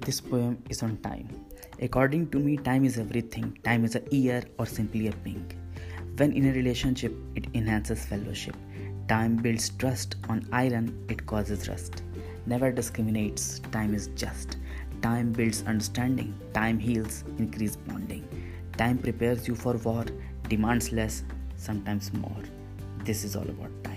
This poem is on time. According to me, time is everything. Time is a year or simply a ping. When in a relationship, it enhances fellowship. Time builds trust. On iron, it causes rust. Never discriminates. Time is just. Time builds understanding. Time heals, increase bonding. Time prepares you for war, demands less, sometimes more. This is all about time.